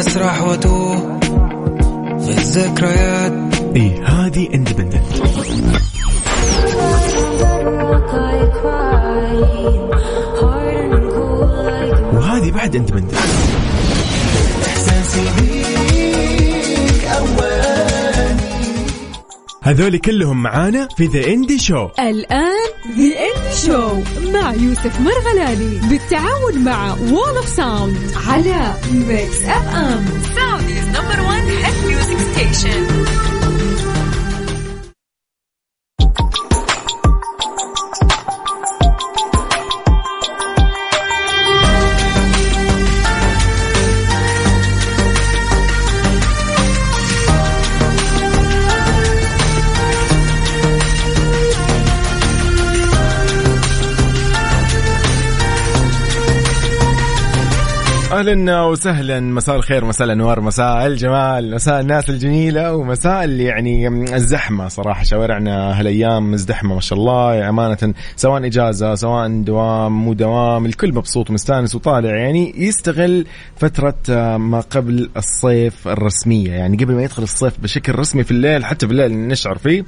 أسرح وأتوه في الذكريات. إيه هذه independent. وهذه بعد independent. إحساسي بيك أول هذول كلهم معانا في The Indie Show The Indie Show مع يوسف مرغلاني بالتعاون مع Wall of Sound على ميكس اف ام سعوديز نمبر 1 هيت ميوزك ستيشن أهلا وسهلا. مساء الخير مساء الأنوار مساء الجمال مساء الناس الجميلة ومساء اللي يعني الزحمة. صراحة شوارعنا هالأيام مزدحمة ما شاء الله. أمانة سواء إجازة سواء دوام مو دوام الكل مبسوط ومستانس وطالع. يعني يستغل فترة آه، ما قبل الصيف الرسمية. يعني قبل ما يدخل الصيف بشكل رسمي في الليل حتى في الليل نشعر فيه.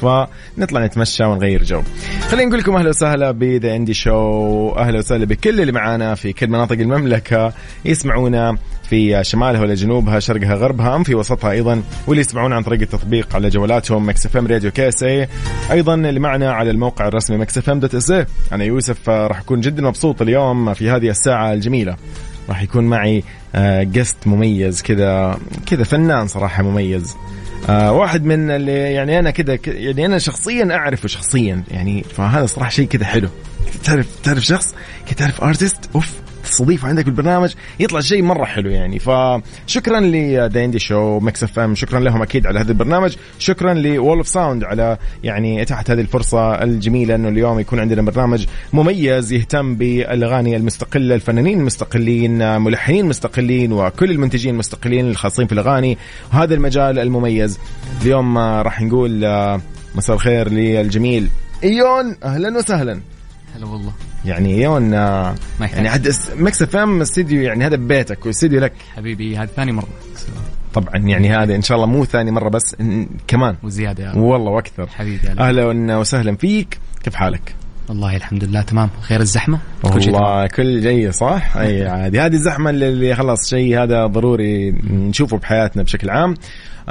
فنطلع نتمشى ونغير جو. خلينا نقول لكم أهلا وسهلا بذا اندي شو أهلا وسهلا بكل اللي معانا في كل مناطق المملكة. يسمعونا في شمالها ولا جنوبها شرقها غربها في وسطها أيضا واللي يسمعونا عن طريق التطبيق على جوالاتهم Mix FM Radio KSA أيضا اللي معنا على الموقع الرسمي Mix FM dot SA أنا يوسف آه، راح أكون جدا مبسوط اليوم في هذه الساعة الجميلة. راح يكون معي guest مميز كذا كذا فنان صراحة مميز. آه واحد من اللي يعني أنا كذا يعني أنا شخصيا أعرفه شخصيا يعني فهذا صراحة شيء كذا حلو. تعرف تعرف شخص؟ تعرف artist أوف. تستضيفه عندك بالبرنامج. يطلع شيء مرة حلو يعني. فشكرا ل The Indie Show Mix FM شكرا لهم أكيد على هذا البرنامج. شكرا ل Wall of Sound على يعني إتاحة هذه الفرصة الجميلة إنه اليوم يكون عندنا برنامج مميز يهتم بالأغاني المستقلة الفنانين المستقلين ملحنين مستقلين وكل المنتجين المستقلين الخاصين في الأغاني. وهذا المجال المميز. اليوم راح نقول آه، مساء الخير للجميل إيون. أهلا وسهلا. هلا والله. يعني ايون آه، يعني عاد Mix FM studio يعني هذا ببيتك واستديو لك حبيبي هذه ثاني مرة طبعا يعني هذا إن شاء الله مو ثاني مرة بس كمان وزيادة يا رب. والله وأكثر حبيبي هلا أهلا وسهلا فيك كيف حالك؟ والله الحمد لله تمام غير الزحمة كل شيء تمام. والله كل جيد صح؟ أي عادي هذه الزحمة اللي خلاص شيء هذا ضروري نشوفه بحياتنا بشكل عام.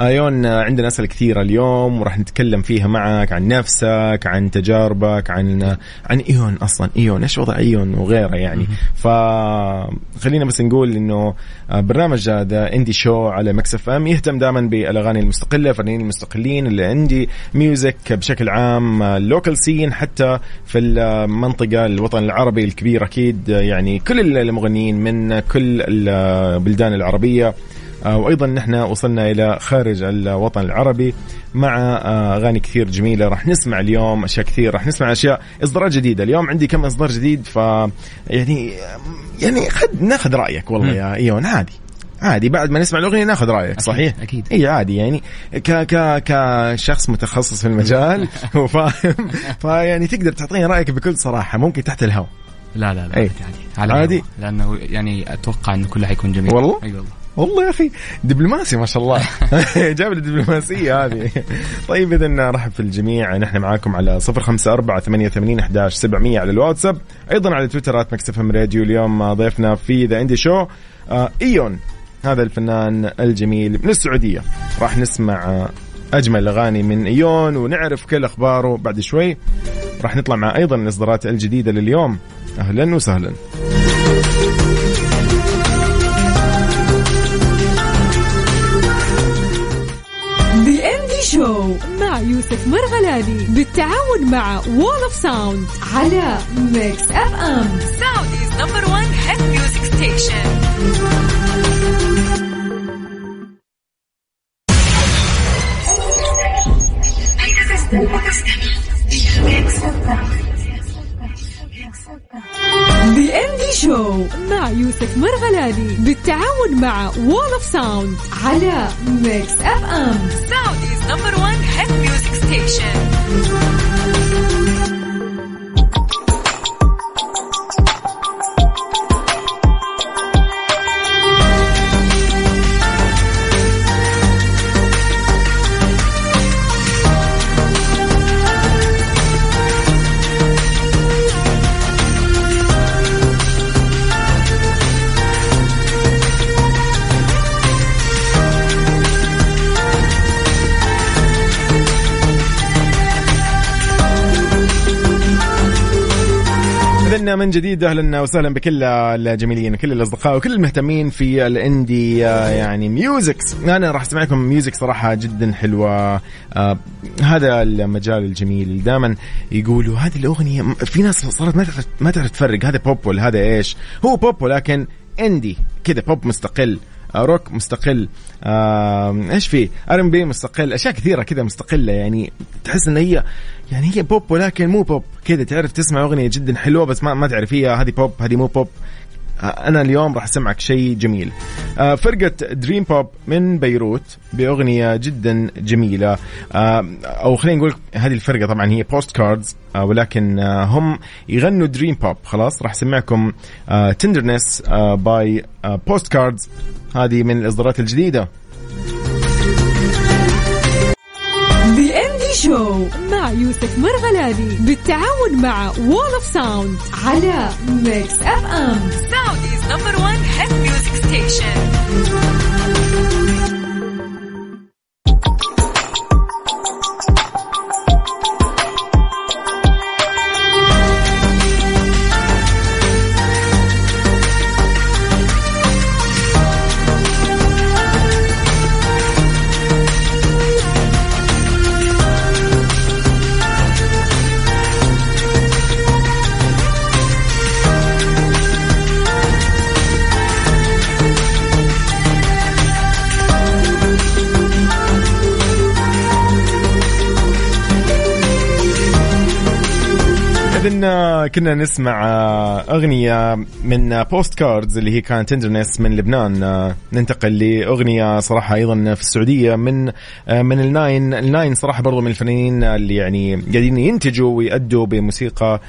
ايون عندنا أسئلة كثيرة اليوم وراح نتكلم فيها معك عن نفسك، عن تجاربك، عن عن إيون أصلا إيون إيش وضع إيون وغيره يعني. فخلينا بس نقول إنه برنامج The Indie Show على Mix FM يهتم دائما بالأغاني المستقلة، الفنانين المستقلين ال indie music بشكل عام، local scene حتى في المنطقة الوطن العربي الكبير أكيد يعني كل المغنيين من كل البلدان العربية آه، وأيضا نحن وصلنا إلى خارج الوطن العربي مع آه، أغاني كثير جميلة. راح نسمع اليوم أشياء كثير راح نسمع أشياء إصدارات جديدة. اليوم عندي كم إصدار جديد ف يعني يعني خد ناخذ رأيك والله يا إيون. عادي عادي. بعد ما نسمع الأغنية ناخذ رأيك صحيح؟ أكيد. إي عادي. يعني ك ك كشخص متخصص في المجال وفاهم فيعني تقدر تعطيني رأيك بكل صراحة ممكن تحت الهواء. لا لا لا أي. عادي عادي؟ الهواء. لأنه يعني أتوقع أنه كله حيكون جميل. والله؟ أي والله. والله يا أخي دبلوماسي ما شاء الله. جاب الدبلوماسيه هذه. طيب اذا نرحب في الجميع. نحن معاكم على 054 88 11 700 على الواتساب. أيضا على تويتر at Mix FM Radio اليوم ضيفنا في The Indie Show إيون هذا الفنان الجميل من السعودية. راح نسمع آه، أجمل الاغاني من إيون ونعرف كل أخباره بعد شوي. راح نطلع مع أيضا الإصدارات الجديدة لليوم. أهلا وسهلا. مع يوسف مرغلاني بالتعاون مع Wall of Sound على Mix FM Saudi's number 1 hit music station The Indie Show مع يوسف مرغلاني بالتعاون مع Wall of Sound على Mix FM Saudi's number 1 hit music station من جديد أهلا وسهلا بكل الجميلين كل الأصدقاء وكل المهتمين في ال indie يعني musics أنا راح اسمع لكم music صراحة جدا حلوة. آه هذا المجال الجميل. دائما يقولوا هذه الأغنية في ناس صارت ما تعرف ما تعرف تفرق هذا بوب ولا هذا إيش. هو بوب ولكن indie كذا بوب مستقل. روك مستقل. آه إيش في؟ R&B مستقل. أشياء كثيرة كذا مستقلة يعني تحس إن هي يعني هي بوب ولكن مو بوب كذا تعرف تسمع أغنية جدا حلوة بس ما ما تعرف هي هذه بوب هذه مو بوب أنا اليوم راح أسمعك شيء جميل. آه، فرقة dream pop من بيروت بأغنية جدا جميلة. آه، أو خلينا نقول هذه الفرقة طبعا هي Postcards ولكن آه، هم يغنوا dream pop خلاص راح أسمعكم Tenderness by Postcards هذه من الإصدارات الجديدة. شو مع يوسف مرغلاني بالتعاون مع Wall of Sound على Mix FM Saudi's number 1 hit music station seven كنا نسمع آه، أغنية من Postcards اللي هي كانت Tenderness من لبنان. آه، ننتقل لأغنية صراحة أيضا في السعودية من آه، من The Nine The Nine صراحة برضو من الفنانين اللي يعني قاعدين ينتجوا ويأدوا بموسيقى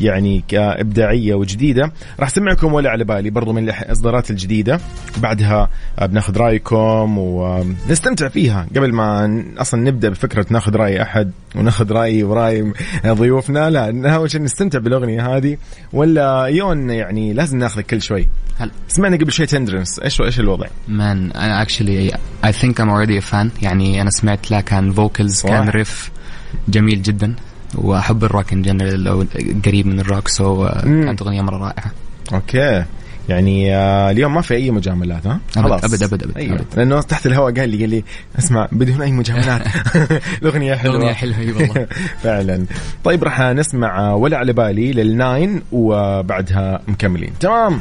يعني إبداعية وجديدة. راح أسمعكم ولا على بالي برضو من الإصدارات الجديدة. بعدها بناخذ رأيكم ونستمتع فيها. قبل ما أصلا نبدأ بفكرة ناخذ رأي أحد وناخذ رأي ورأي ضيوفنا لا أول شيء نستمتع بالأغنية هذه ولا إيون يعني لازم ناخذ كل شوي؟ هل سمعنا قبل شوي Tenderness إيش إيش الوضع؟ man أنا actually I think I'm already fan يعني أنا سمعت لا كان vocals كان riff جميل جدا. وأحب ال rock in general قريب من ال rock so so كانت أغنية مرة رائعة. okay. يعني آه اليوم ما في أي مجاملات ها؟ خلاص. أبد أبد أبد, أيوة. أبد. لأنه تحت الهواء قال لي قال لي أسمع بدون أي مجاملات. الأغنية حلوة. الأغنية حلوة أي والله. فعلا. طيب راح نسمع ولا على بالي للناين وبعدها مكملين. تمام.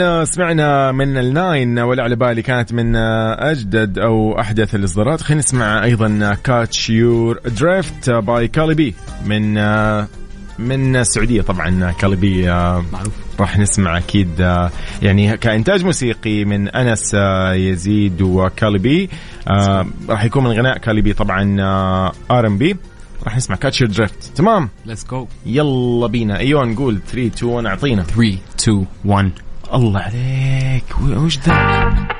اذا سمعنا من The Nine ولا على بالي كانت من أجدد أو أحدث الإصدارات. خلينا نسمع أيضا Catch Your Drift by كاليبي من من السعودية طبعا. كاليبي معروف. راح نسمع أكيد يعني كإنتاج موسيقي من أنس يزيد وكاليبي راح يكون من غناء كاليبي طبعا R&B. راح نسمع Catch Your Drift تمام؟ let's go يلا بينا. أيوه نقول 3 2 1 أعطينا. 3 2 1 الله عليك. وش ذا؟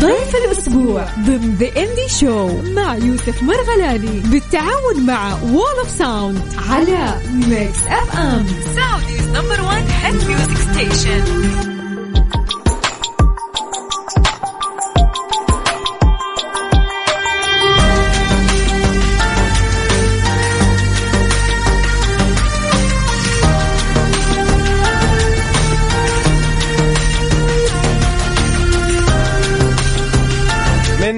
ضيف الأسبوع ضمن The Indie Show مع يوسف مرغلاني بالتعاون مع Wall of Sound على Mix FM Saudi's number 1 hit music station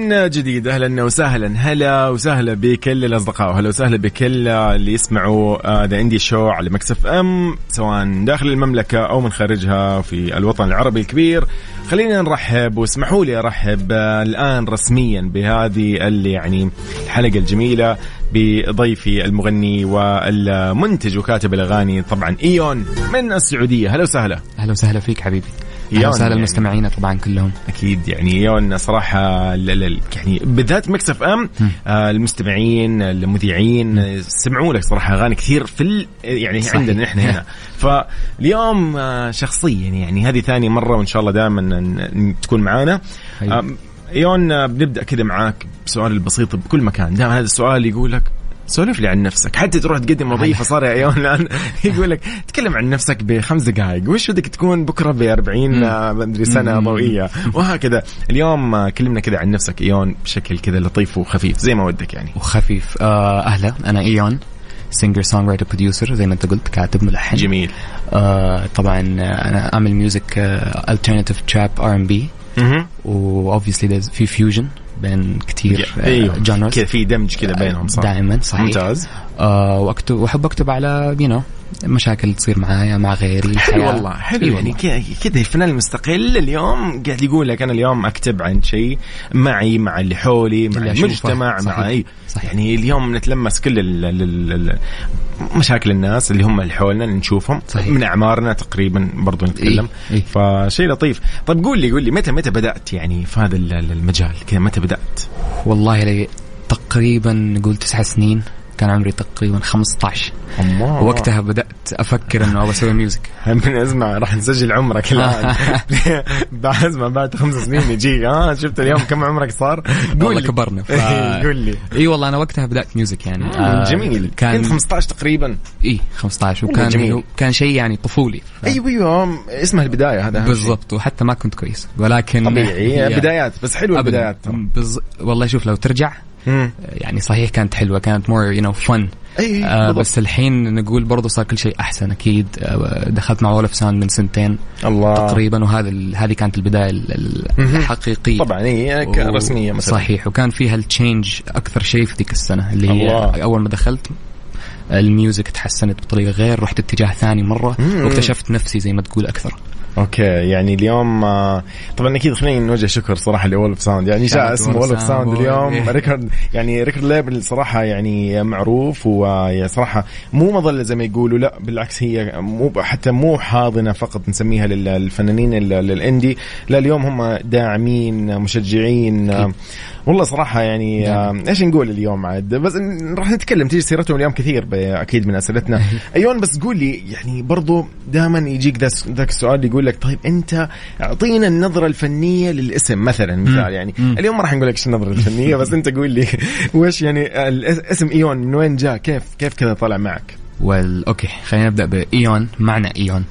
من جديد؟ أهلا وسهلا. هلا وسهلا بكل الأصدقاء وهلا وسهلا بكل اللي يسمعوا The Indie Show على Mix FM سواء داخل المملكة أو من خارجها في الوطن العربي الكبير. خلينا نرحب واسمحوا لي أرحب الآن رسميا بهذه اللي يعني الحلقة الجميلة بضيفي المغني والمنتج وكاتب الأغاني طبعا إيون من السعودية. هلا وسهلا. أهلا وسهلا فيك حبيبي. أهلا وسهلا يعني. المستمعين طبعا كلهم. أكيد يعني إيون صراحة يعني بالذات Mix FM آه المستمعين المذيعين سمعوا لك صراحة أغاني كثير في يعني صحيح. عندنا نحن هنا. فاليوم آه شخصيا يعني, يعني هذه ثاني مرة وإن شاء الله دائما تكون معانا. آه إيون بنبدأ كذا معاك بسؤال البسيط بكل مكان. دائما هذا السؤال يقول لك سولف لي عن نفسك. حتى تروح تقدم وظيفة صار يا ايون الان يقول لك تكلم عن نفسك بخمس دقائق. وش بدك تكون بكرة ب 40 آه، مدري سنة ضوئية. وهكذا. اليوم آه، كلمنا كذا عن نفسك ايون بشكل كذا لطيف وخفيف زي ما ودك يعني. وخفيف. آه أهلا. أنا إيون singer songwriter producer زي ما أنت قلت كاتب ملحن. جميل. آه طبعا آه، أنا أعمل music alternative trap R&B. و obviously في fusion بين كثير genres كذا في دمج كذا بينهم صح. دائما صحيح. ممتاز. آه وأكتب وأحب أكتب على you know مشاكل تصير معايا مع غيري حلو. والله حلو إي يعني والله. كذا الفنان المستقل اليوم قاعد يقول لك أنا اليوم أكتب عن شيء معي مع اللي حولي مع اللي. المجتمع مع صحيح. إي صحيح. يعني اليوم نتلمس كل ال ال ال ال مشاكل الناس اللي هم اللي حولنا نشوفهم صحيح. من أعمارنا تقريبا برضو نتكلم إي. إي. فشيء لطيف طيب قول لي قول لي متى متى بدأت يعني في هذا ال- ال- المجال كذا متى بدأت والله لي تقريبا نقول تسع سنين كان عمري تقريبا 15 الله. وقتها بدأت أفكر إنه أبغى أسوي music من اسمع راح نسجل عمرك الآن. بعد اسمع بعد خمس سنين يجي. ها شفت اليوم كم عمرك صار؟ قول والله لي. كبرنا ف... قول لي. إي والله أنا وقتها بدأت music يعني. آه، جميل. كان كنت 15 تقريبا. إي 15 والله وكان جميل. كان شيء يعني طفولي. ف... أيوه أيوه اسمها البداية هذا. بالضبط. وحتى ما كنت كويس. ولكن طبيعي هي- بدايات بس حلوة. البدايات. بز... والله شوف لو ترجع مم. يعني صحيح كانت حلوة كانت more you know fun آه. بس الحين نقول برضو صار كل شيء أحسن أكيد آه دخلت مع Wall of Sound من سنتين الله تقريبا وهذا هذه كانت البداية. الحقيقية طبعا هي و- رسميه مثلا صحيح وكان فيها ال change أكثر شيء في ذيك السنة اللي هي الله. أول ما دخلت ال music تحسنت بطريقة غير رحت اتجاه ثاني مرة مم. واكتشفت نفسي زي ما تقول أكثر okay يعني اليوم آه، طبعا أكيد خلينا نوجه شكر صراحة ل Wall of Sound يعني جاء اسمه Wall of. Sound اليوم Boy. record يعني record label صراحة يعني معروف وصراحة مو مظلة زي ما يقولوا لا بالعكس هي مو حتى مو حاضنة فقط نسميها لل- للفنانين لل indie لا اليوم هم داعمين مشجعين آه، والله صراحة يعني آه، إيش نقول اليوم عاد؟ بس راح نتكلم تيجي سيرتهم اليوم كثير أكيد من أسئلتنا. أيون بس قول لي يعني برضو دائما يجيك ذا- ذاك السؤال يقول لك طيب أنت أعطينا النظرة الفنية للاسم مثلا مثال يعني. اليوم ما راح نقول لك إيش النظرة الفنية بس أنت قول لي وش يعني الاسم إيون من وين جاء؟ كيف كيف كذا طلع معك؟ well okay خلينا نبدأ بإيون معنى إيون.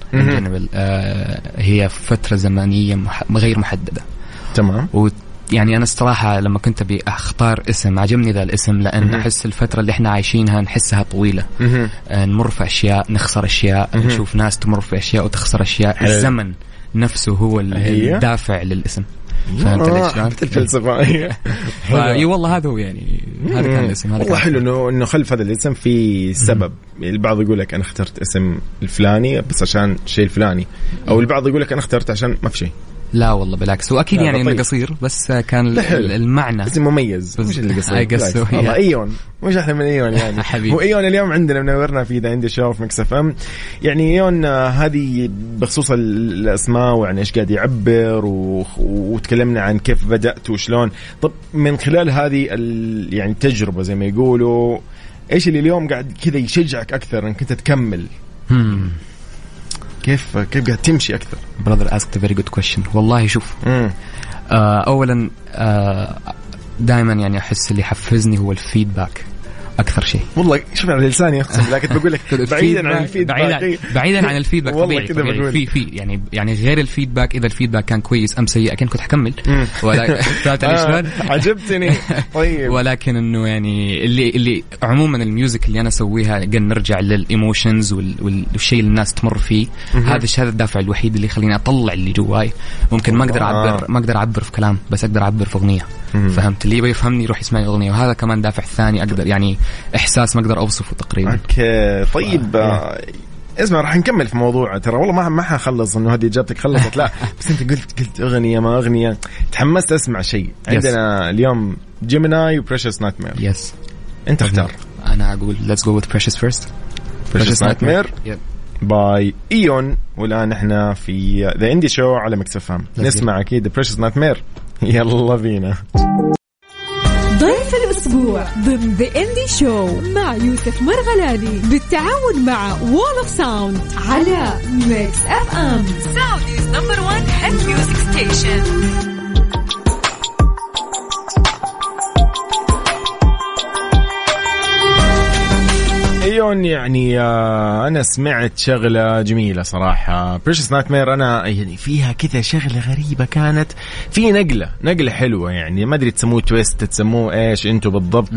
آه هي فترة زمنية مح... غير محددة. تمام. يعني أنا الصراحة لما كنت أبي أختار اسم عجبني ذا الاسم لأن. أحس الفترة اللي إحنا عايشينها نحسها طويلة. آه، نمر في أشياء نخسر أشياء. نشوف ناس تمر في أشياء وتخسر أشياء. الزمن نفسه هو؟ الدافع للاسم فهمت آه، ليش شلون؟ حبيت الفلسفه. فاي والله هذا هو يعني هذا كان الاسم هذا والله حلو انه إنه خلف هذا الاسم في سبب البعض يقول لك أنا اخترت اسم الفلاني بس عشان الشيء الفلاني أو البعض يقول لك أنا اخترت عشان ما في شيء لا والله بالعكس. هو أكيد لا، يعني. إنه قصير بس آه، كان. ال- المعنى. اسم مميز. مش اللي قصير. so, والله. إيون. مش أحلى من إيون يعني. حبيبي. وايون اليوم عندنا منورنا في The Indie Show في Mix FM. يعني إيون آه، هذه بخصوص ال- الأسماء وعن إيش قاعد يعبر و... وتكلمنا عن كيف بدأت وشلون. طب من خلال هذه ال... يعني التجربه زي ما يقولوا إيش اللي اليوم قاعد كذا يشجعك أكثر إنك أنت تكمل؟ كيف كيف قاعد تمشي أكثر؟ Asked a very good question. والله شوف آه اولا آه دائما يعني أحس اللي يحفزني هو ال feedback أكثر شيء والله شوف على لساني أقسم كنت بقول لك بعيدا عن ال feedback بعيدا بعيدا عن ال feedback طبيعي, طبيعي. في في يعني يعني غير ال feedback إذا ال feedback كان كويس أم سيء أكيد كنت حكمل. ولا فهمت علي آه، شلون؟ عجبتني طيب ولكن إنه يعني اللي اللي عموما ال music اللي أنا أسويها نرجع لل emotions والشيء اللي الناس تمر فيه هذا هذا الدافع الوحيد اللي يخليني أطلع اللي جواي ممكن ما أقدر الله. اعبر ما أقدر أعبر في كلام بس أقدر أعبر في أغنية. فهمت اللي يبغى يفهمني يروح يسمع اغنيه وهذا كمان دافع ثاني أقدر يعني إحساس ما أقدر أوصفه تقريبا. okay طيب آه، اسمع راح نكمل في موضوع ترى والله ما ما حخلص إنه هذه إجابتك خلصت لا بس أنت قلت قلت أغنية ما أغنية. تحمست أسمع شيء. عندنا اليوم Gemini و Precious Nightmare yes أنت اختار. أنا أقول let's go with Precious first. Precious Nightmare. Yep. by إيون والآن إحنا في The Indie Show على Mix FM Let's نسمع أكيد Precious Nightmare يلا بينا. الأسبوع ضمن The Indie Show مع يوسف مرغلاني بالتعاون مع Wall of Sound على Mix FM Saudi's number 1 hit music station ايون يعني آه، أنا سمعت شغلة جميلة صراحة. Precious Nightmare أنا يعني فيها كذا شغلة غريبة كانت. في نقلة نقلة حلوة يعني. ما أدري تسموه twist تسموه إيش أنتم بالضبط.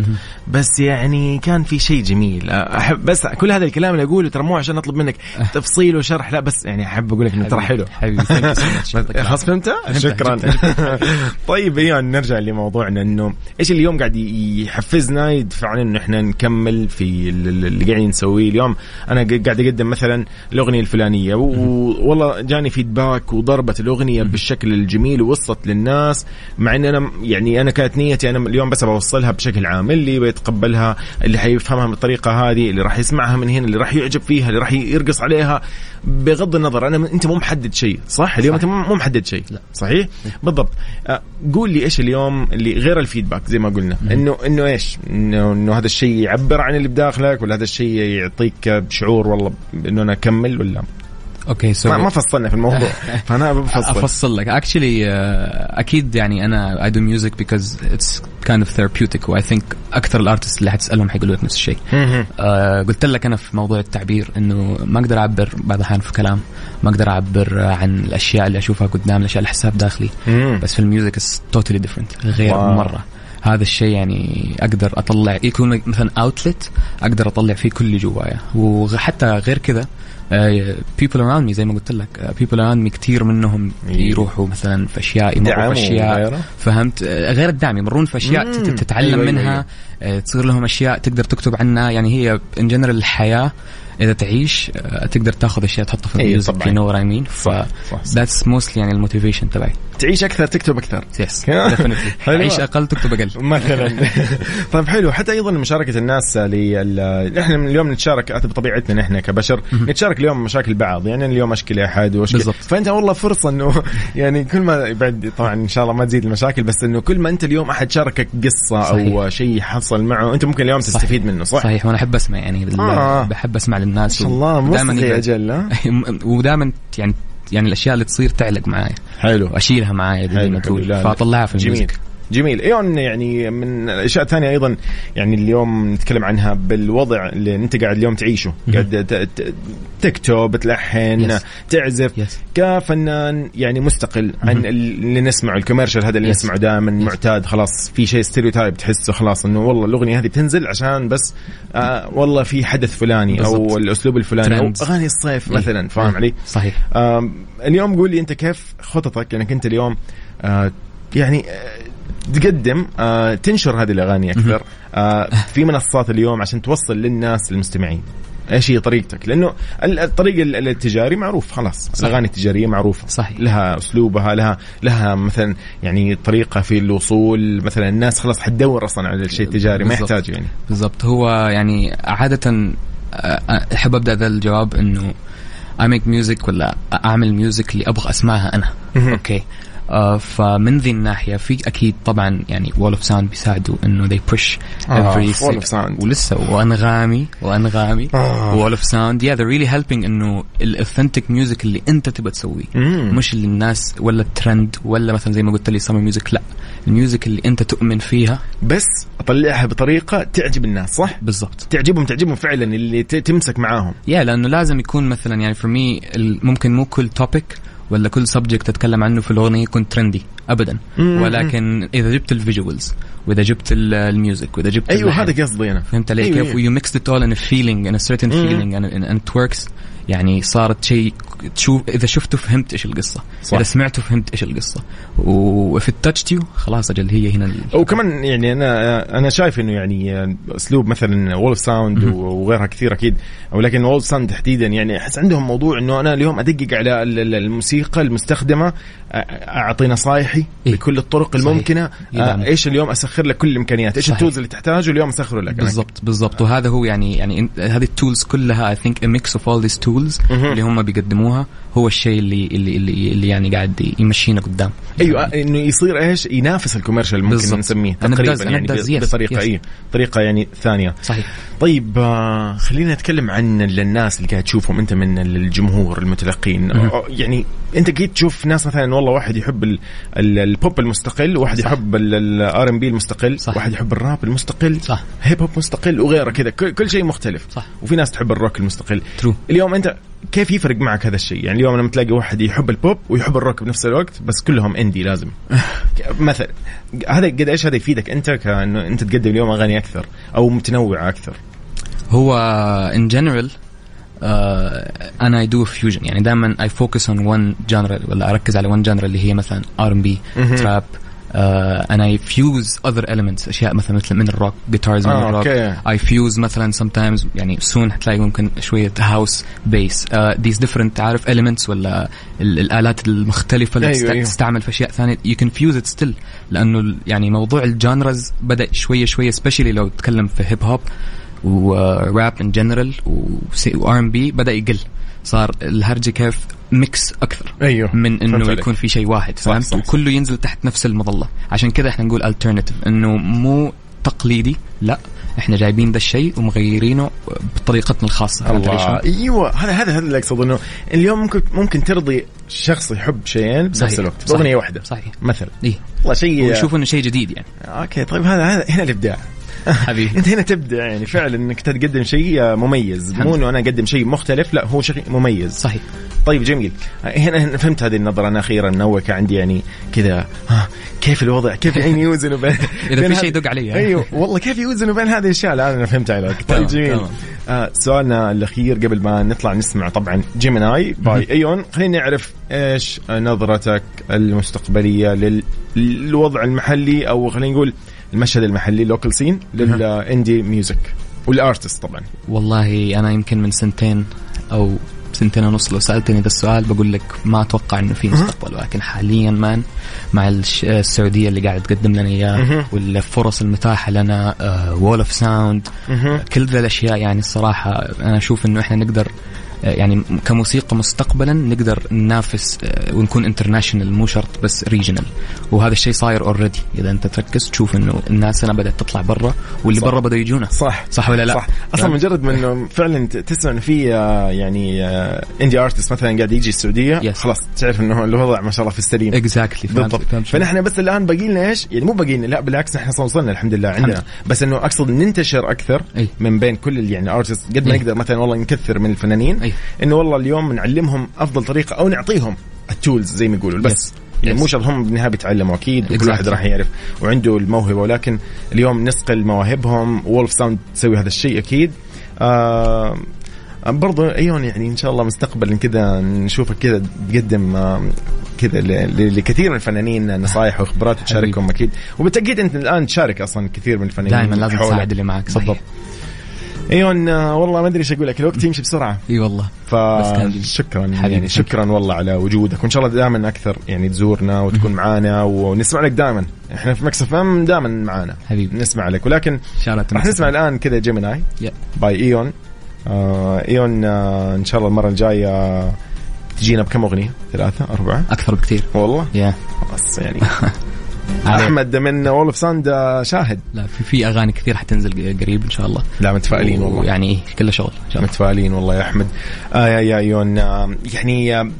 بس يعني كان في شيء جميل. أحب بس كل هذا الكلام اللي أقوله ترى مو عشان أطلب منك تفصيل وشرح لا بس يعني أحب أقول لك إنه ترى حلو. حبيبي خلاص فهمت؟ شكرا. طيب ايون نرجع لموضوعنا إنه إيش اليوم قاعد يحفزنا؟ يدفعنا إنه إحنا نكمل في اللي قاعدين نسويه اليوم. أنا قاعد أقدم مثلا الأغنية الفلانية والله جاني فيدباك وضربت الأغنية بالشكل الجميل ووصلت للناس مع إن أنا يعني أنا كانت نيتي أنا اليوم بس بوصلها بشكل عام اللي بيتقبلها اللي حيفهمها بالطريقة هذه اللي راح يسمعها من هنا اللي راح يعجب فيها اللي راح يرقص عليها بغض النظر أنا أنت مو محدد شيء صح؟ اليوم صح. أنت مو محدد شيء. لا. صحيح؟ بالضبط. آه، قول لي إيش اليوم اللي غير ال feedback زي ما قلنا. انه إنه إيش؟ انه إنه هذا الشيء يعبر عن اللي بداخلك ولا هذا الشيء يعطيك شعور والله إنه أنا أكمل ولا؟ okay so ما, فصلنا في الموضوع. فأنا بفصل أفصل. لك. actually أكيد يعني أنا I do music because it's kind of therapeutic و I think أكثر ال artists اللي حتسألهم حيقولوا لك نفس الشيء. آه قلت لك أنا في موضوع التعبير إنه ما أقدر أعبر بعض الأحيان في كلام ما أقدر أعبر عن الأشياء اللي أشوفها قدام الأشياء اللي أحسها بداخلي. بس في ال music it's totally different غير wow. مرة. هذا الشيء يعني أقدر أطلع يكون مثلا outlet أقدر أطلع فيه كل اللي جوايا وحتى غير كذا people around me زي ما قلت لك people around me كثير منهم إيه. يروحوا مثلا في أشياء يمروا دعم في أشياء. فهمت آه، غير الدعم يمرون في أشياء تتعلم أيوة، أيوة، منها أيوة. آه، تصير لهم أشياء تقدر تكتب عنها يعني هي in general الحياة إذا تعيش آه، تقدر تاخذ أشياء تحطها في ال music. you know what I mean ف. that's mostly يعني ال motivation تبعي تعيش أكثر تكتب أكثر yes. عيش أقل تكتب أقل مثلا طيب حلو حتى أيضا مشاركة الناس لل إحنا اليوم نتشارك بطبيعتنا نحن كبشر نتشارك اليوم مشاكل بعض يعني اليوم اشكي لاحد واشكي. فأنت والله فرصة إنه يعني كل ما بعد طبعا إن شاء الله ما تزيد المشاكل بس إنه كل ما أنت اليوم أحد شاركك قصة أو صحيح. شيء حصل معه أنت ممكن اليوم تستفيد منه صح؟ صحيح وأنا أحب أسمع يعني آه. بحب أسمع للناس ما شاء الله يقعد- أجل؟ ودائما يعني يعني الأشياء اللي تصير تعلق معايا حلو واشيلها معايا زي حلو، ما حلو. تقول لا، لا. فأطلعها في ال music جميل إيون يعني من الاشياء الثانية أيضا يعني اليوم نتكلم عنها بالوضع اللي أنت قاعد اليوم تعيشه قاعد تكتب تلحن Yes. تعزف Yes. كفنان يعني مستقل عن اللي نسمعه ال commercial هذا اللي Yes. نسمعه دائما معتاد خلاص في شيء stereotype تحسه خلاص إنه والله الأغنية هذه بتنزل عشان بس آه والله في حدث فلاني أو بالضبط. الأسلوب الفلاني أو. أغاني الصيف إيه. مثلا فاهم. علي؟ صحيح آم، اليوم قول لي أنت كيف خططك انك انت اليوم آه، يعني آه، تقدم آه، تنشر هذه الأغاني أكثر آه، في منصات اليوم عشان توصل للناس المستمعين إيش هي طريقتك؟ لأنه ال- الطريق ال- التجاري معروف خلاص صح. الأغاني التجارية معروفة صحيح. لها أسلوبها لها لها مثلا يعني طريقة في الوصول مثلا الناس خلاص حتدور أصلا على الشيء التجاري ما بالضبط. يحتاج يعني بالضبط هو يعني عادة آه، أحب أبدأ ذا الجواب إنه I make music ولا أعمل music اللي أبغى أسمعها أنا. okay آه فمن ذي الناحية في أكيد طبعا يعني Wall of Sound بيساعدوا إنه they push آه، every Wall of Sound. ولسه وانغامي وأنغامي آه. Wall of Sound yeah they're really helping إنه ال authentic music اللي أنت تبغى تسويه. مش اللي الناس ولا الترند ولا مثلا زي ما قلت لي summer music لا ال music اللي أنت تؤمن فيها بس أطلعها بطريقة تعجب الناس صح؟ بالضبط تعجبهم تعجبهم فعلا اللي تمسك معاهم yeah لأنه لازم يكون مثلا يعني for me ممكن مو كل topic ولا كل subject تتكلم عنه في الأغنية يكون trendy ابدا. ولكن إذا جبت ال visuals وإذا جبت ال- ال music وإذا جبت أيوه هذا قصدي أنا. فهمت علي؟ أيوة، كيف. و you mix it all in feeling in feeling and and it works. يعني صارت شيء تشوف إذا شفته فهمت إيش القصة. صح. إذا سمعته فهمت إيش القصة. وفي ال touch you خلاص أجل هي هنا وكمان يعني أنا أنا شايف إنه يعني أسلوب مثلا Wall of Sound وغيرها كثير أكيد. ولكن Wall of Sound تحديدا يعني أحس عندهم موضوع إنه أنا اليوم أدقق على ال- ال- الموسيقى المستخدمة أعطي نصايحي إيه. بكل الطرق صحيح. الممكنة. آه، إيش اليوم أسخر لك كل الإمكانيات إيش. ال tools اللي تحتاجه اليوم أسخره لك. بالضبط بالضبط وهذا هو يعني يعني هذه ال tools كلها I think mix of all these tools. اللي هم بيقدموها هو الشيء اللي اللي اللي, اللي يعني قاعد يمشينا قدام أيوه إنه يصير إيش ينافس ال commercial ممكن بالضبط. نسميه تقريبا يعني بطريقة. اي طريقة يعني ثانية صحيح طيب آه، خلينا نتكلم عن الناس اللي قاعد تشوفهم أنت من الجمهور المتلقين آه، يعني أنت قيد تشوف ناس مثلا والله واحد يحب ال ال ال- البوب المستقل واحد صح. يحب ال R&B المستقل صح. واحد يحب الراب المستقل صح. hip hop مستقل وغيره كذا كل, كل شيء مختلف صح. وفي ناس تحب الروك المستقل True. اليوم أنت كيف يفرق معك هذا الشيء يعني اليوم لما تلاقي واحد يحب البوب ويحب الروك بنفس الوقت بس كلهم indie لازم مثلا هذا قد إيش هذا يفيدك أنت كأنه أنت تقدم اليوم أغاني أكثر أو متنوعة أكثر هو in general أنا I do fusion يعني دائما I focus on one genre ولا أركز على one genre اللي هي مثلا R&B trap أنا I fuse other elements أشياء مثلا مثل من ال rock guitars من الروك. I fuse مثلا sometimes يعني soon حتلاقي ممكن شوية house bass these different عارف elements ولا ال- الآلات المختلفة اللي أيوة، أيوة. تستعمل في أشياء ثانية. You can fuse it still لأنه يعني موضوع ال genres بدأ شوية شوية especially لو تتكلم في hip hop و rap in general و R&B بدا يقل صار الهرجه كيف mix أكثر أيوه من انه. يكون في شيء واحد فهمت صح، صح. وكله ينزل تحت نفس المظله عشان كذا إحنا نقول alternative انه مو تقليدي لا إحنا جايبين ذا الشيء ومغيرينه بطريقتنا الخاصه الله؟ أيوه هذا هذا اللي اقصد انه اليوم ممكن ممكن ترضي شخص يحب شيئين بنفس. الوقت. باغنيه واحدة صحيح مثلا إيه والله شيء ويشوف انه شيء جديد يعني أوكي طيب هذا هذا هنا الابداع حبيبي انت هنا تبدع يعني فعلا إنك تقدم شيء مميز. مو إنه أنا أقدم شيء مختلف لا هو شيء مميز. صحيح. طيب جميل. هنا فهمت هذه النظرة أنا أخيرا نوك عندي يعني كذا كيف الوضع؟ كيف يعني يوزنوا بين إذا في شيء دق علي أيوه والله كيف يوزنوا بين هذه الأشياء؟ الان أنا فهمت عليك. طيب جميل. آه سؤالنا الأخير قبل ما نطلع نسمع طبعا Gemini by ايون خلينا نعرف إيش نظرتك المستقبلية لل- للوضع المحلي أو خلينا نقول المشهد المحلي local scene لل indie music وال artist طبعا. والله أنا يمكن من سنتين أو سنتين ونص لو سألتني ذا السؤال بقول لك ما أتوقع إنه في مستقبل ولكن حاليا man مع السعودية اللي قاعد تقدم لنا إياه والفرص المتاحة لنا Wall of Sound كل ذا الأشياء يعني الصراحة أنا أشوف إنه إحنا نقدر يعني كموسيقى مستقبلا نقدر ننافس آه، ونكون international مو شرط بس regional وهذا الشيء صاير already إذا أنت تركز تشوف إنه الناس هنا بدأت تطلع برا واللي. برا بدأوا يجونا صح صح ولا لا؟ صح أصلا تمام. مجرد ما إنه فعلا تسمع إنه في آه، يعني indie artist مثلا قاعد يجي السعودية Yes. خلاص تعرف إنه الوضع ما شاء الله في السليم exactly بالضبط فنحن بس الآن باقي لنا إيش؟ يعني مو باقي لنا لا بالعكس نحن وصلنا الحمد لله عندنا الحمد. بس إنه أقصد ننتشر أكثر أي. من بين كل يعني artist قد ما. نقدر مثلا والله نكثر من الفنانين أي. إنه والله اليوم نعلمهم أفضل طريقة أو نعطيهم ال tools زي ما يقولوا بس Yes. يعني. مو شرط هم بالنهاية بيتعلموا أكيد وكل Exactly. واحد راح يعرف وعنده الموهبة ولكن اليوم نصقل مواهبهم Wall of Sound تسوي هذا الشيء أكيد آه برضو أيون يعني إن شاء الله مستقبلا كذا نشوفك كذا تقدم آه، كذا لكثير من الفنانين نصائح وخبرات وتشاركهم أكيد وبالتأكيد أنت الآن تشارك أصلا كثير من الفنانين دائما لازم. تساعد اللي معك صحيح. بالضبط إيون آه، والله ما أدري إيش أقول لك الوقت يمشي بسرعة. إي والله. فشكرا حبيبي، يعني شكرا. والله على وجودك وإن شاء الله دائما أكثر يعني تزورنا وتكون معانا ونسمع لك دائما. إحنا في Mix FM دائما معانا. حبيبي. نسمع لك ولكن راح نسمع الآن كذا Gemini. by ايون آه ايون آه إن شاء الله المرة الجاية تجينا بكم أغنية؟ ثلاثة أربعة؟ أكثر بكثير. والله؟ يا خلاص يعني. أحمد من Wall of Sound شاهد. لا في في أغاني كثير حتنزل قريب إن شاء الله. لا متفائلين والله. يعني إيه، كله شغل. إن شاء الله. متفائلين والله يا أحمد. آه يا يا ايون آه يعني آه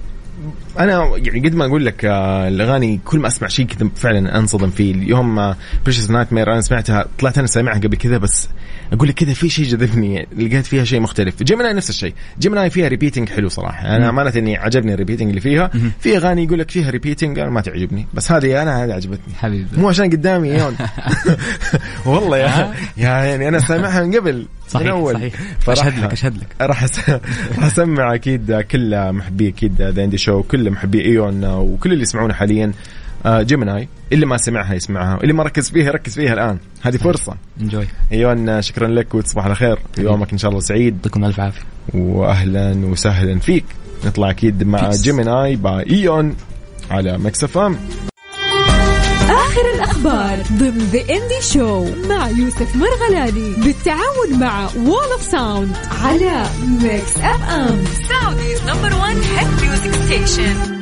أنا يعني قد ما أقول لك آه الأغاني كل ما أسمع شيء كذا فعلا أنصدم فيه. اليوم precious nightmare أنا سمعتها طلعت أنا سامعها قبل كذا بس أقول لك كذا في شيء جذبني لقيت فيها شيء مختلف. Gemini نفس الشيء. Gemini فيها repeating حلو صراحة. أنا امانه إني عجبني ال repeating اللي فيها. في أغاني يقول لك فيها repeating أنا ما تعجبني. بس هذه أنا هذه عجبتني. حبيبي. مو عشان قدامي ايون. والله يا يا يعني أنا سامعها من قبل صحيح من أول. صحيح. أشهد لك أشهد لك. راح راح أسمع أكيد كل محبي أكيد The Indie Show كل محبي إيون وكل اللي يسمعونا حاليا. آه، Gemini اللي ما سمعها يسمعها اللي ما ركز فيها ركز فيها الآن. هذه فرصة. enjoy ايون آه، شكرا لك وتصبح على خير. يومك إن شاء الله سعيد. يعطيكم ألف عافية. واهلا وسهلا فيك. نطلع أكيد مع. Gemini by ايون على Mix FM آخر الأخبار ضمن The Indie Show مع يوسف مرغلاني بالتعاون مع Wall of Sound على ميكس اف ام Saudi's number one hit music station.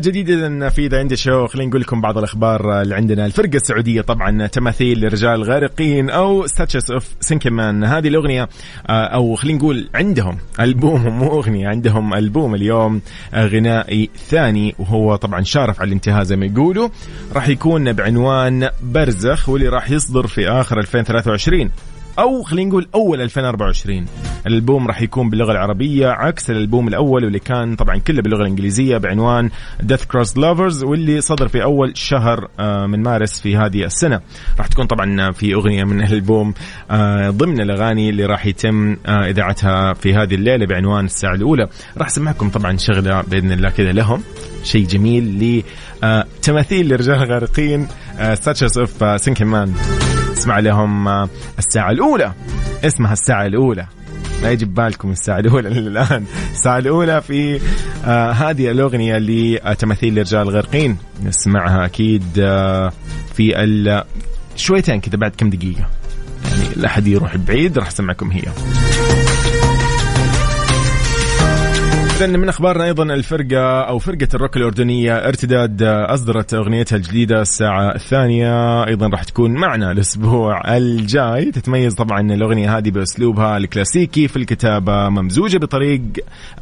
جديد إذن في The Indie Show خلينا نقول لكم بعض الأخبار اللي عندنا. الفرقة السعودية طبعا تماثيل لرجال غارقين أو Statues of Sinking Men هذه الأغنية آه، أو خلينا نقول عندهم ألبوم مو أغنية عندهم ألبوم اليوم آه، غنائي ثاني. وهو طبعا شارف على الانتهاء زي ما يقولوا. راح يكون بعنوان برزخ واللي راح يصدر في آخر 2023 أو خلينا نقول أول 2024 الألبوم راح يكون باللغة العربية عكس الألبوم الأول واللي كان طبعا كله باللغة الإنجليزية بعنوان Death Cross Lovers واللي صدر في أول شهر آه، من مارس في هذه السنة. راح تكون طبعا في أغنية من الألبوم آه، ضمن الأغاني اللي راح يتم آه، إذاعتها في هذه الليلة بعنوان الساعة الأولى. راح أسمعكم طبعا شغلة بإذن الله كذا لهم. شيء جميل لتماثيل لرجال غارقين Statues of Sinking Men اسمع لهم آه، الساعة الأولى. اسمها الساعة الأولى. لا يجي ببالكم الساعة الأولى الآن الساعة الأولى في آه هذه الأغنية لتماثيل لرجال غارقين نسمعها أكيد آه في ال شويتين كذا بعد كم دقيقة. يعني لا أحد يروح بعيد راح أسمعكم هي. إذن من أخبارنا أيضا الفرقة أو فرقة الروك الأردنية ارتداد أصدرت أغنيتها الجديدة الساعة الثانية. أيضا راح تكون معنا الأسبوع الجاي. تتميز طبعا الأغنية هذه بأسلوبها الكلاسيكي في الكتابة ممزوجة بطريق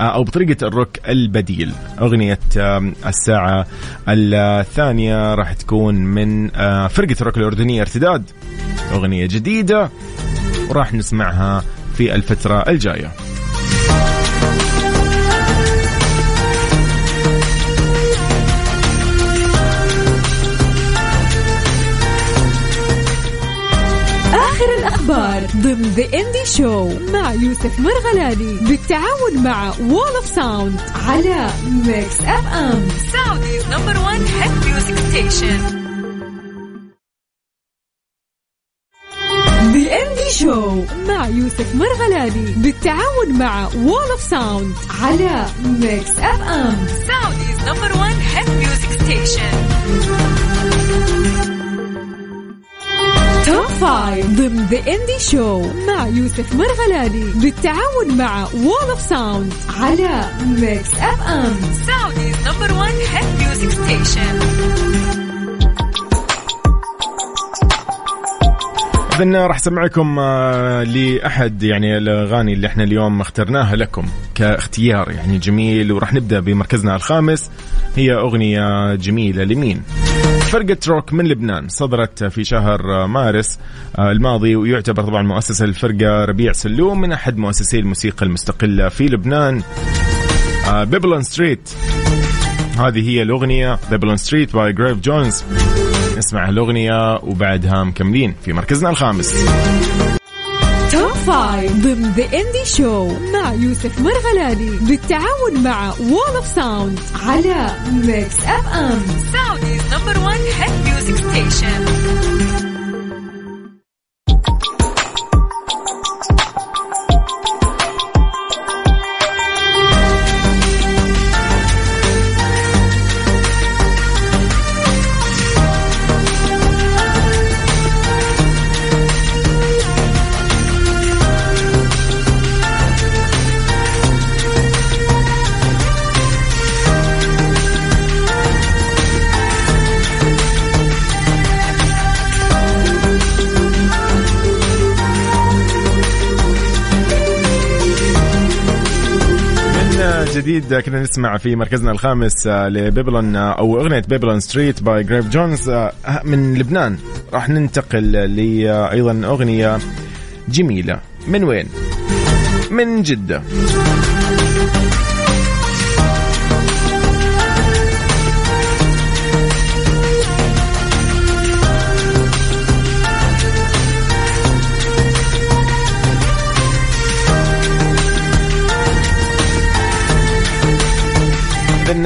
أو بطريقة الروك البديل. أغنية الساعة الثانية راح تكون من فرقة الروك الأردنية ارتداد. أغنية جديدة وراح نسمعها في الفترة الجاية. الأخبار ضمن The Indie Show مع يوسف مرغلاني بالتعاون مع Wall of Sound على Mix FM Saudi's number 1 hit music station The Indie Show مع يوسف مرغلاني بالتعاون مع Wall of Sound على Mix FM Saudi's number 1 hit music station Top Five ضمن The Indie Show مع يوسف مرغلاني بالتعاون مع Wall of Sound على Mix FM Saudi's number 1 hit music station إذن راح أسمعكم آه، لأحد يعني الأغاني اللي إحنا اليوم اخترناها لكم كاختيار يعني جميل وراح نبدأ بمركزنا الخامس هي أغنية جميلة لمين؟ فرقة روك من لبنان صدرت في شهر مارس آه، الماضي ويعتبر طبعا مؤسس الفرقة ربيع سلوم من أحد مؤسسي الموسيقى المستقلة في لبنان Babylon Street هذه هي الأغنية Babylon Street by Grave Jones نسمع الأغنية وبعدها مكملين في مركزنا الخامس. Top Five ضمن The Indie Show مع يوسف مرغلاني بالتعاون مع Wall of Sound على ميكس اف ام سعوديز نمبر 1 هيت ميوزك ستيشن جديد كنا نسمع في مركزنا الخامس آه، ل Babylon آه، أو أغنية Babylon Street by Grave Jones آه، من لبنان. راح ننتقل لايضا أغنية جميلة. من وين؟ من جدة.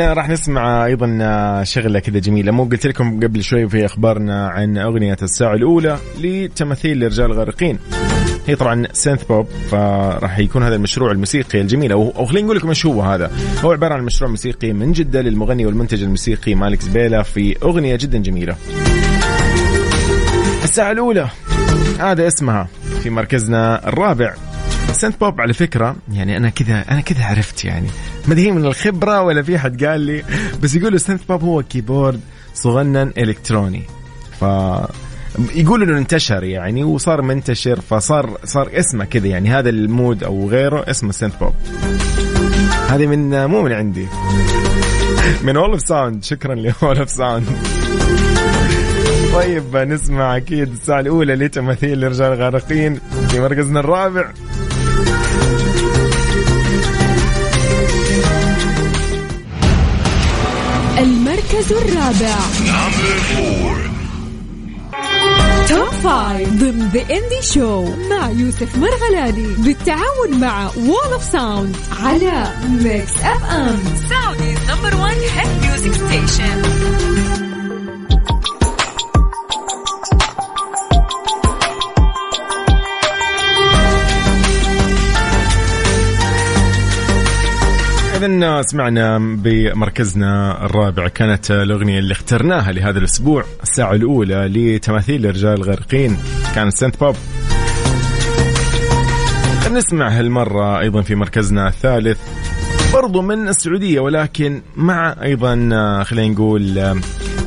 راح نسمع أيضا شغلة كذا جميلة. مو قلت لكم قبل شوي في أخبارنا عن أغنية الساعة الأولى لتماثيل لرجال غارقين. هي طبعا سينث بوب فراح يكون هذا المشروع الموسيقي الجميل. أو خلينا نقول لكم إيش هو هذا. هو عبارة عن مشروع موسيقي من جدة للمغني والمنتج الموسيقي مالك زبيلة في أغنية جدا جميلة. الساعة الأولى هذا اسمها في مركزنا الرابع. سنت بوب على فكرة يعني أنا كذا أنا كذا عرفت يعني. ما هي من الخبرة ولا في حد قال لي بس يقولوا synth pop هو keyboard صغنن إلكتروني. ف يقولوا إنه انتشر يعني وصار منتشر فصار صار اسمه كذا يعني هذا ال mood أو غيره اسمه synth pop. هذه من مو من عندي. من Wall of Sound شكرا ل Wall of Sound طيب نسمع أكيد الساعة الأولى لتماثيل لرجال غارقين في مركزنا الرابع. المركز الرابع. Top Five ضمن The Indie Show مع يوسف مرغلاني بالتعاون مع Wall of Sound على Mix FM Saudi's number 1 hit music station سمعنا بمركزنا الرابع. كانت الأغنية اللي اخترناها لهذا الأسبوع الساعة الأولى لتماثيل الرجال الغارقين كانت سنت بوب. نسمع هالمرة أيضا في مركزنا الثالث برضو من السعودية ولكن مع أيضا خلينا نقول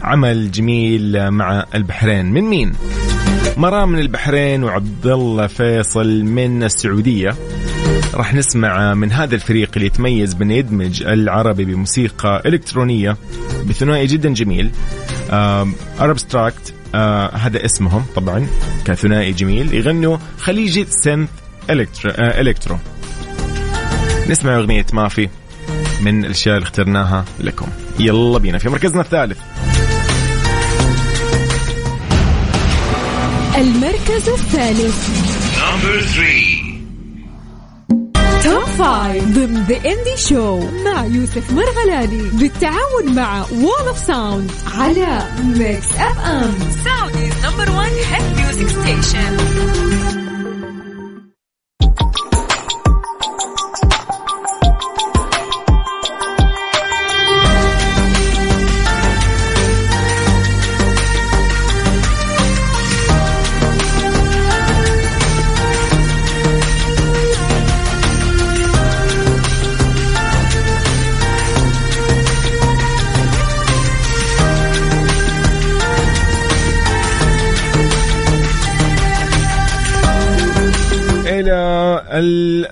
عمل جميل مع البحرين. من مين؟ مرام من البحرين وعبد الله فيصل من السعودية. راح نسمع من هذا الفريق اللي يتميز بأن يدمج العربي بموسيقى إلكترونية بثنائي جدا جميل. Arabstract آه هذا اسمهم طبعا كثنائي جميل يغنوا خليجي synth electro, آه electro نسمع أغنية مافي من الأشياء اللي اخترناها لكم. يلا بينا في مركزنا الثالث. المركز الثالث. Five ضمن The Indie Show مع يوسف مرغلاني بالتعاون مع Wall of Sound على Mix FM Saudi's number 1 hit music station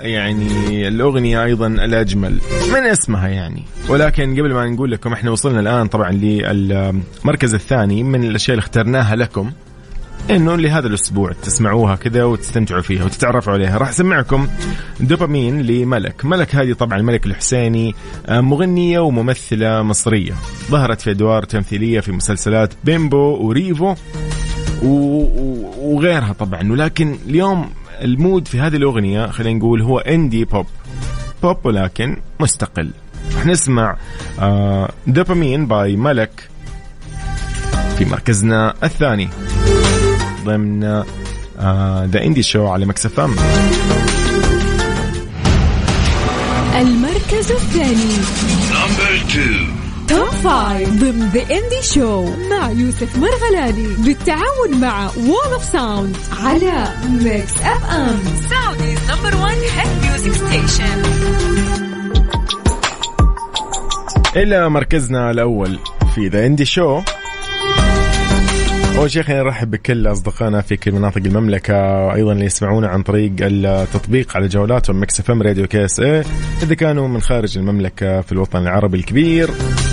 يعني الأغنية أيضا الأجمل. من اسمها يعني؟ ولكن قبل ما نقول لكم إحنا وصلنا الآن طبعا للمركز الثاني من الأشياء اللي اخترناها لكم. إنه لهذا الأسبوع تسمعوها كذا وتستمتعوا فيها وتتعرفوا عليها. راح أسمعكم دوبامين لملك. ملك هذه طبعا الملك الحسيني آه، مغنية وممثلة مصرية. ظهرت في أدوار تمثيلية في مسلسلات بيمبو وريفو. و... وغيرها طبعا. ولكن اليوم ال mood في هذه الأغنية خلينا نقول هو indie pop pop ولكن مستقل. نسمع آه Dopamine by ملك في مركزنا الثاني. ضمن The Indie Show على Mix FM. المركز الثاني. Five ضمن The Indie Show مع يوسف مرغلاني بالتعاون مع Wall of Sound على Mix FM Saudi's number 1 hit music station إلى مركزنا الأول في The Indie Show أول شيء خلينا نرحب بكل أصدقائنا في كل مناطق المملكة أيضا اللي يسمعونا عن طريق التطبيق على جوالاتهم Mix FM Radio KSA إذا كانوا من خارج المملكة في الوطن العربي الكبير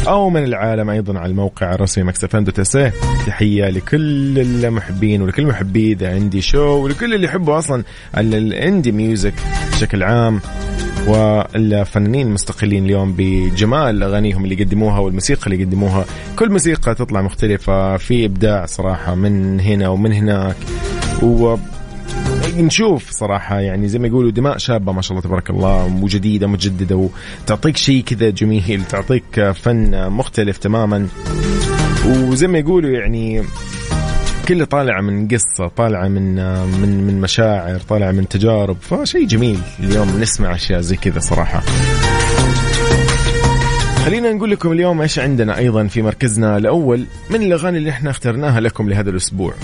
أو من العالم أيضا على الموقع الرسمي Mix FM dot SA تحية لكل المحبين ولكل محبي The Indie Show ولكل اللي يحبوا أصلا ال indie music بشكل عام. والفنانين المستقلين اليوم بجمال أغانيهم اللي يقدموها والموسيقى اللي يقدموها. كل موسيقى تطلع مختلفة في إبداع صراحة من هنا ومن هناك. و نشوف صراحة يعني زي ما يقولوا دماء شابة ما شاء الله تبارك الله وجديدة متجددة وتعطيك شيء كذا جميل تعطيك فن مختلف تماما. وزي ما يقولوا يعني كله طالعة من قصة طالعة من من من مشاعر طالعة من تجارب فشيء جميل. اليوم نسمع أشياء زي كذا صراحة. خلينا نقول لكم اليوم إيش عندنا أيضا في مركزنا الأول من الأغاني اللي إحنا اخترناها لكم لهذا الأسبوع.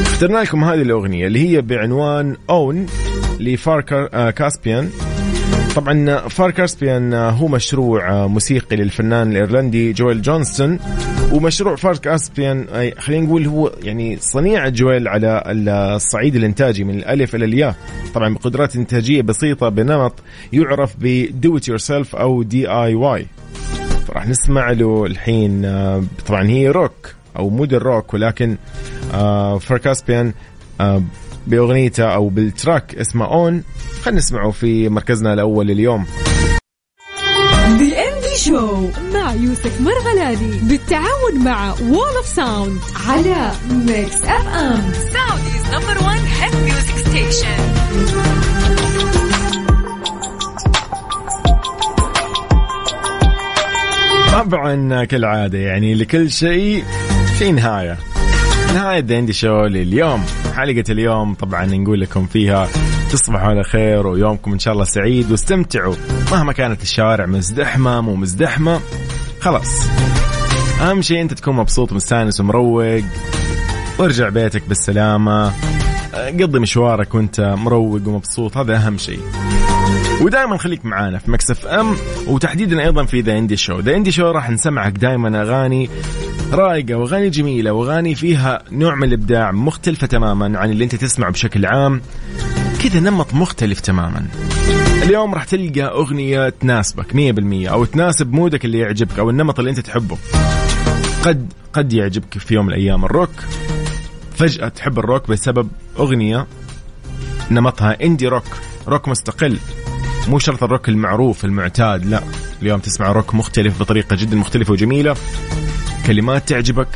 اخترنا لكم هذه الأغنية اللي هي بعنوان أون لفار آه، كاسبيان. طبعا Far Caspian آه، هو مشروع آه، موسيقي للفنان الإيرلندي جويل جونستون ومشروع Far Caspian خلينا نقول هو يعني صنيع جويل على الصعيد الإنتاجي من الألف إلى الياء. طبعا بقدرات إنتاجية بسيطة بنمط يعرف ب do it yourself أو DIY راح نسمع له الحين طبعا هي روك أو mood الروك ولكن Far Caspian بأغنيته أو بال track اسمه اون خلينا نسمعه في مركزنا الأول اليوم. Show مع يوسف مرغلاني بالتعاون مع Wall of Sound على Mix FM Saudi's number 1 hit music station طبعا كالعادة يعني لكل شيء في نهاية. نهاية Indie Show لليوم. حلقة اليوم طبعا نقول لكم فيها تصبحوا على خير ويومكم إن شاء الله سعيد. واستمتعوا. مهما كانت الشوارع مزدحمة مو مزدحمة خلاص. أهم شيء أنت تكون مبسوط مستانس ومروق. وارجع بيتك بالسلامة. قضي مشوارك وأنت مروق ومبسوط. هذا أهم شيء. ودائما خليك معانا في Mix FM وتحديدا أيضا في The Indie Show The Indie Show راح نسمعك دائما أغاني رايقة وأغاني جميلة وأغاني فيها نوع من الإبداع مختلفة تماما عن اللي أنت تسمعه بشكل عام. كذا نمط مختلف تماما. اليوم راح تلقى أغنية تناسبك 100% أو تناسب مودك اللي يعجبك أو النمط اللي أنت تحبه. قد قد يعجبك في يوم من الأيام الروك. فجأة تحب الروك بسبب أغنية نمطها إندي روك روك مستقل. مو شرط الروك المعروف المعتاد لا. اليوم تسمع روك مختلف بطريقة جدا مختلفة وجميلة. كلمات تعجبك.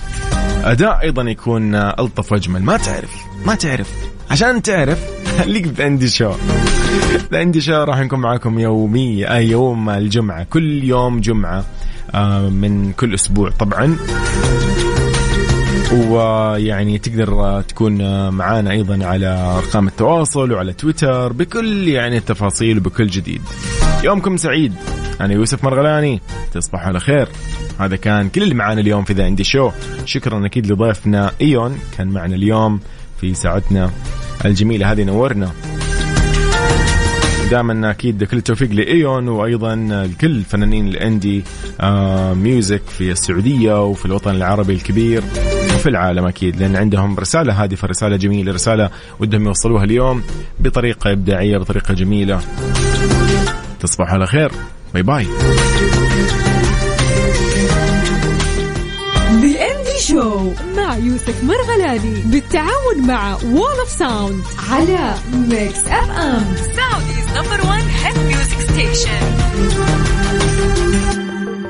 أداء أيضا يكون ألطف وأجمل. ما تعرف ما تعرف. عشان تعرف خليك بأندي شو. بأندي شو راح نكون معاكم يوميا اي يوم الجمعة. كل يوم جمعة آه، من كل أسبوع طبعا. ويعني تقدر تكون معانا أيضا على أرقام التواصل وعلى تويتر بكل يعني التفاصيل وبكل جديد. يومكم سعيد. أنا يوسف مرغلاني. تصبحوا على خير. هذا كان كل اللي معانا اليوم في The Indie Show. شكرا أكيد لضيفنا إيون كان معنا اليوم في ساعتنا الجميلة هذه نورنا. دائما أكيد كل التوفيق لإيون وأيضا لكل فنانين ال indie آه music في السعودية وفي الوطن العربي الكبير وفي العالم أكيد لأن عندهم رسالة هادفة رسالة جميلة رسالة ودهم يوصلوها اليوم بطريقة إبداعية بطريقة جميلة. تصبحوا على خير. bye bye Show مع يوسف مرغلاني بالتعاون مع Wall of Sound على Mix FM Saudi's number 1 hit music station